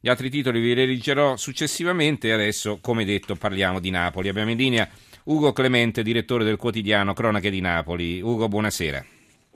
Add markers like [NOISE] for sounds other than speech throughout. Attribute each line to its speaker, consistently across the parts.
Speaker 1: Gli altri titoli vi leggerò successivamente, adesso come detto parliamo di Napoli. Abbiamo in linea Ugo Clemente, direttore del quotidiano Cronache di Napoli. Ugo, buonasera.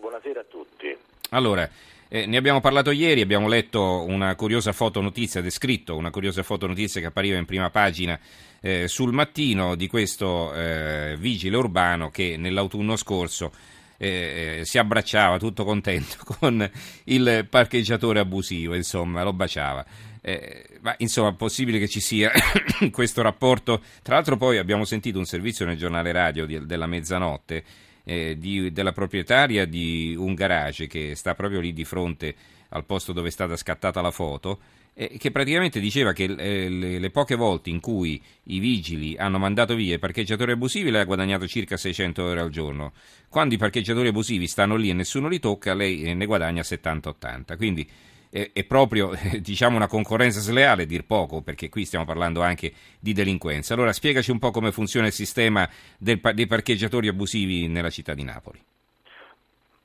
Speaker 2: Buonasera a tutti.
Speaker 1: Allora, eh, ne abbiamo parlato ieri, abbiamo letto una curiosa fotonotizia, descritto una curiosa fotonotizia che appariva in prima pagina eh, sul mattino di questo eh, vigile urbano che nell'autunno scorso eh, eh, si abbracciava tutto contento [LAUGHS] con il parcheggiatore abusivo, insomma, lo baciava. Eh, ma insomma, è possibile che ci sia [COUGHS] questo rapporto? Tra l'altro, poi abbiamo sentito un servizio nel giornale radio di, della mezzanotte eh, di, della proprietaria di un garage che sta proprio lì di fronte al posto dove è stata scattata la foto. Eh, che praticamente diceva che eh, le, poche volte in cui i vigili hanno mandato via i parcheggiatori abusivi lei ha guadagnato circa 600 euro al giorno. Quando i parcheggiatori abusivi stanno lì e nessuno li tocca, lei ne guadagna 70-80. Quindi è proprio [LAUGHS] diciamo, una concorrenza sleale, dir poco, perché qui stiamo parlando anche di delinquenza. Allora spiegaci un po' come funziona il sistema del, dei parcheggiatori abusivi nella città di Napoli.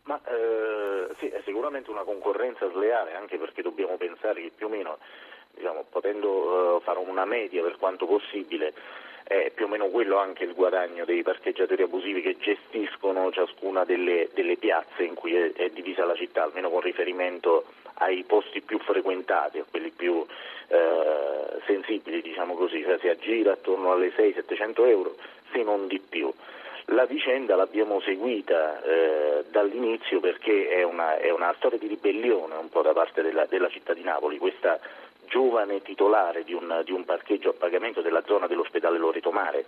Speaker 2: Ma eh, sì, è sicuramente una concorrenza sleale, anche perché dobbiamo pensare che più o meno, diciamo, potendo uh, fare una media per quanto possibile, è più o meno quello anche il guadagno dei parcheggiatori abusivi che gestiscono ciascuna delle, delle piazze in cui è, è, divisa la città, almeno con riferimento ai posti più frequentati, a quelli più eh, sensibili, diciamo così, cioè si aggira attorno alle 600-700 euro, se non di più. La vicenda l'abbiamo seguita eh, dall'inizio perché è una, è una, storia di ribellione un po' da parte della, della città di Napoli, questa giovane titolare di un, di un parcheggio a pagamento della zona dell'ospedale Loreto Mare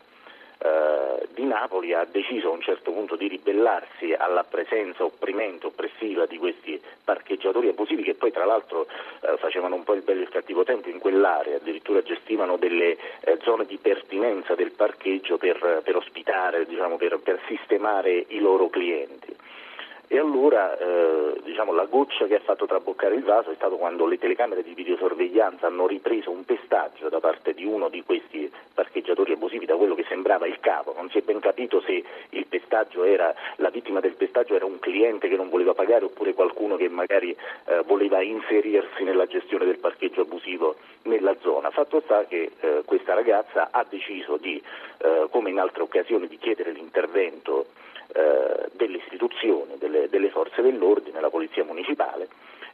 Speaker 2: eh, di Napoli ha deciso a un certo punto di ribellarsi alla presenza opprimente, oppressiva di questi parcheggiatori abusivi che poi tra l'altro eh, facevano un po' il bello e il cattivo tempo in quell'area, addirittura gestivano delle eh, zone di pertinenza del parcheggio per, per ospitare, diciamo, per, per sistemare i loro clienti. E allora eh, diciamo, la goccia che ha fatto traboccare il vaso è stato quando le telecamere di videosorveglianza hanno ripreso un pestaggio da parte di uno di questi parcheggiatori abusivi da quello che sembrava il capo. Non si è ben capito se era, la vittima del pestaggio era un cliente che non voleva pagare oppure qualcuno che magari eh, voleva inserirsi nella gestione del parcheggio abusivo nella zona. Fatto sta che eh, questa ragazza ha deciso di, eh, come in altre occasioni, di chiedere l'intervento eh, delle istituzioni, delle, delle, forze dell'ordine, la polizia municipale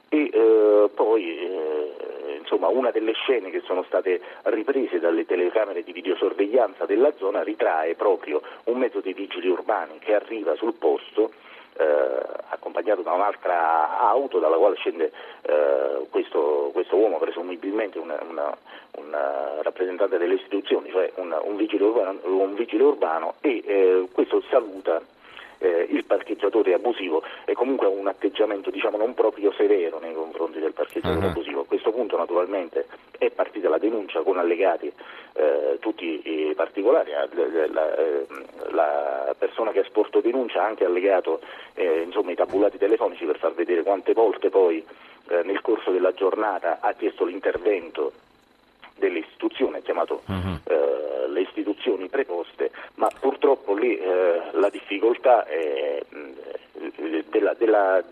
Speaker 2: e eh, poi eh, insomma, una delle scene che sono state riprese dalle telecamere di videosorveglianza della zona ritrae proprio un mezzo dei vigili urbani che arriva sul posto eh, accompagnato da un'altra auto dalla quale scende eh, questo, questo, uomo, presumibilmente un rappresentante delle istituzioni, cioè un, un, vigile, urbano, un vigile urbano, e eh, questo saluta eh, il parcheggiatore abusivo e comunque un atteggiamento diciamo, non proprio severo nei confronti del parcheggiatore uh-huh. abusivo. A questo punto naturalmente è partita la denuncia con allegati eh, tutti i particolari, la, la, eh, la, persona che ha sporto denuncia ha anche allegato eh, insomma, i tabulati telefonici per far vedere quante volte poi eh, nel corso della giornata ha chiesto l'intervento delle istituzioni, ha chiamato uh-huh. eh, le istituzioni preposte, ma purtroppo lì eh, la difficoltà è, eh, della, della,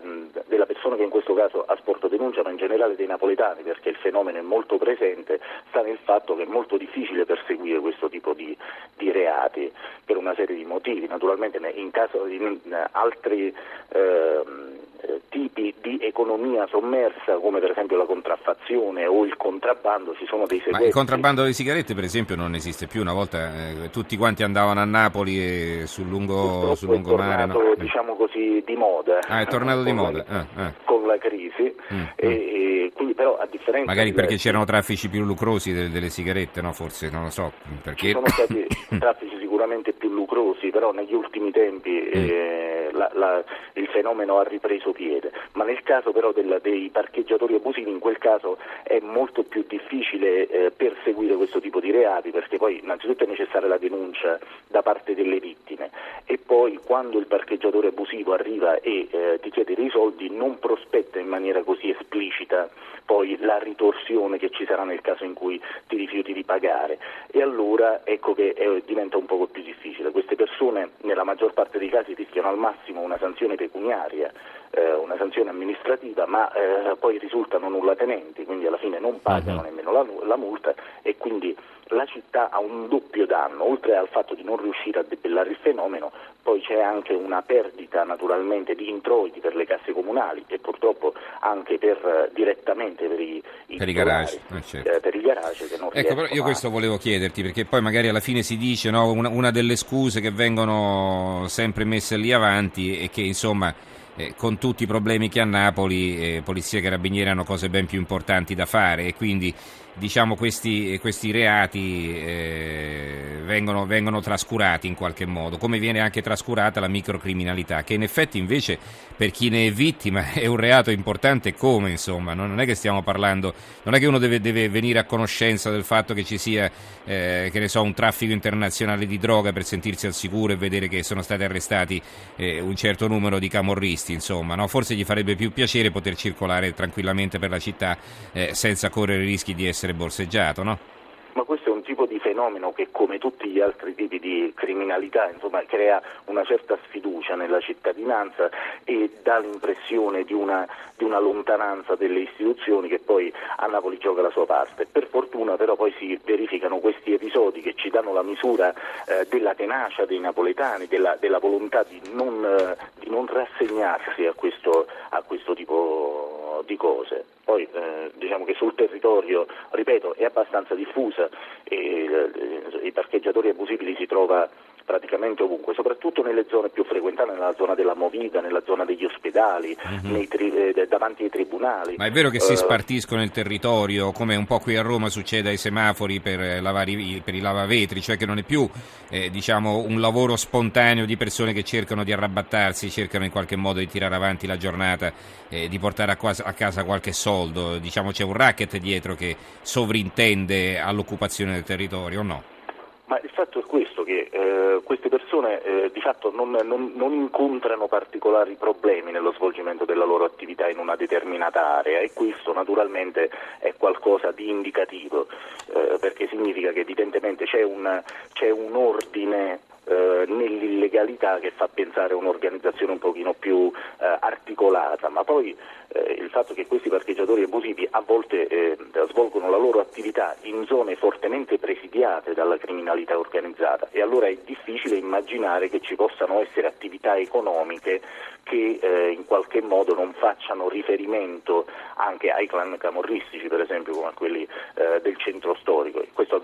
Speaker 2: della, persona che in questo caso ha sporto denuncia, ma in generale dei napoletani, perché il fenomeno è molto presente, sta nel fatto che è molto difficile perseguire questo tipo di, di reati per una serie di motivi. Naturalmente in caso di in altri eh, tipi di economia sommersa come per esempio la contraffazione o il contrabbando ci sono dei sequestri.
Speaker 1: Ma il contrabbando delle sigarette per esempio non esiste più, una volta eh, tutti quanti andavano a Napoli e sul, lungo, sul lungomare.
Speaker 2: È tornato no? diciamo così di moda.
Speaker 1: Ah è tornato di moda.
Speaker 2: La, ah, ah. Con la crisi. Mm, e, mm. quindi però a differenza...
Speaker 1: Magari perché c'erano traffici più lucrosi delle, delle, sigarette, no? Forse, non lo so. Perché...
Speaker 2: Ci sono stati [COUGHS] traffici sicuramente più lucrosi, però negli ultimi tempi... Mm. Eh, la, la, il fenomeno ha ripreso piede, ma nel caso però del, dei parcheggiatori abusivi in quel caso è molto più difficile eh, perseguire questo tipo di reati perché poi innanzitutto è necessaria la denuncia da parte delle vittime. E poi quando il parcheggiatore abusivo arriva e eh, ti chiede dei soldi non prospetta in maniera così esplicita poi la ritorsione che ci sarà nel caso in cui ti rifiuti di pagare. E allora ecco che eh, diventa un poco più difficile. Queste persone nella maggior parte dei casi rischiano al massimo una sanzione pecuniaria eh, una sanzione amministrativa, ma eh, poi risultano nulla tenenti, quindi alla fine non pagano nemmeno la, la multa e quindi la città ha un doppio danno, oltre al fatto di non riuscire a debellare il fenomeno, poi c'è anche una perdita naturalmente di introiti per le casse comunali e purtroppo anche per, eh, direttamente per i,
Speaker 1: i, per i garage,
Speaker 2: eh, certo. eh, per i garage che non
Speaker 1: ecco, però io
Speaker 2: a...
Speaker 1: questo volevo chiederti perché poi magari alla fine si dice no, una, una delle scuse che vengono sempre messe lì avanti è che insomma eh, con tutti i problemi che ha Napoli, eh, Polizia e Carabinieri hanno cose ben più importanti da fare e quindi diciamo, questi, questi, reati eh, vengono, vengono, trascurati in qualche modo, come viene anche trascurata la microcriminalità, che in effetti invece per chi ne è vittima [LAUGHS] è un reato importante come, insomma, non è che stiamo parlando, non è che uno deve, deve venire a conoscenza del fatto che ci sia, eh, che ne so, un traffico internazionale di droga per sentirsi al sicuro e vedere che sono stati arrestati eh, un certo numero di camorristi, insomma, no? forse gli farebbe più piacere poter circolare tranquillamente per la città eh, senza correre rischi di essere essere borseggiato, no?
Speaker 2: Ma questo è un tipo di fenomeno che, come tutti gli altri tipi di criminalità, insomma, crea una certa sfiducia nella cittadinanza e dà l'impressione di una, di una, lontananza delle istituzioni che poi a Napoli gioca la sua parte. Per fortuna però poi si verificano questi episodi che ci danno la misura eh, della tenacia dei napoletani, della, della volontà di non, eh, di non rassegnarsi a questo, a questo tipo di cose. Poi eh, diciamo che sul territorio, ripeto, è abbastanza diffusa e eh, i parcheggiatori abusivi si trova praticamente ovunque, soprattutto nelle zone più frequentate, nella zona della Movida, nella zona degli ospedali, uh-huh. tri- eh, davanti ai tribunali.
Speaker 1: Ma è vero che si eh, spartiscono il territorio, come un po' qui a Roma succede ai semafori per, lavare, per i lavavetri, cioè che non è più eh, diciamo, un lavoro spontaneo di persone che cercano di arrabattarsi, cercano in qualche modo di tirare avanti la giornata, eh, di portare a, qua- a casa qualche soldo, diciamo c'è un racket dietro che sovrintende all'occupazione del territorio o no?
Speaker 2: Ma il fatto è questo, che eh, queste persone eh, di fatto non, non, non, incontrano particolari problemi nello svolgimento della loro attività in una determinata area e questo naturalmente è qualcosa di indicativo, eh, perché significa che evidentemente c'è un, c'è un ordine eh, nell'illegalità che fa pensare a un'organizzazione un pochino più eh, articolata, ma poi eh, il fatto che questi parcheggiatori abusivi a volte eh, svolgono la loro attività in zone fortemente presidiate dalla criminalità organizzata e allora è difficile immaginare che ci possano essere attività economiche che eh, in qualche modo non facciano riferimento anche ai clan camorristici, per esempio come a quelli del centro storico.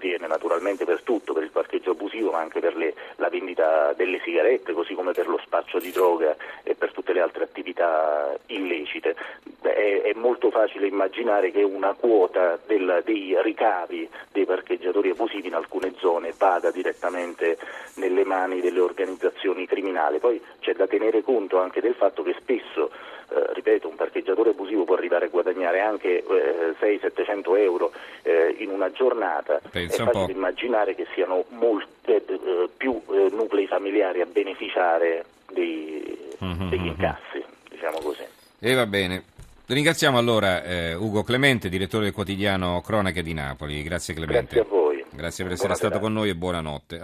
Speaker 2: Avviene naturalmente per tutto, per il parcheggio abusivo, ma anche per le, la vendita delle sigarette, così come per lo spaccio di droga e per tutte le altre attività illecite. È, è molto facile immaginare che una quota del, dei ricavi dei parcheggiatori abusivi vada direttamente nelle mani delle organizzazioni criminali. Poi c'è da tenere conto anche del fatto che spesso eh, ripeto, un parcheggiatore abusivo può arrivare a guadagnare anche eh, 600-700 euro eh, in una giornata.
Speaker 1: Pensa
Speaker 2: è facile immaginare che siano molte, eh, più eh, nuclei familiari a beneficiare dei, mm-hmm. degli incassi, diciamo così.
Speaker 1: E va bene. Ringraziamo allora eh, Ugo Clemente, direttore del quotidiano Cronache di Napoli. Grazie Clemente.
Speaker 2: Grazie.
Speaker 1: Grazie per essere stato con noi e buonanotte.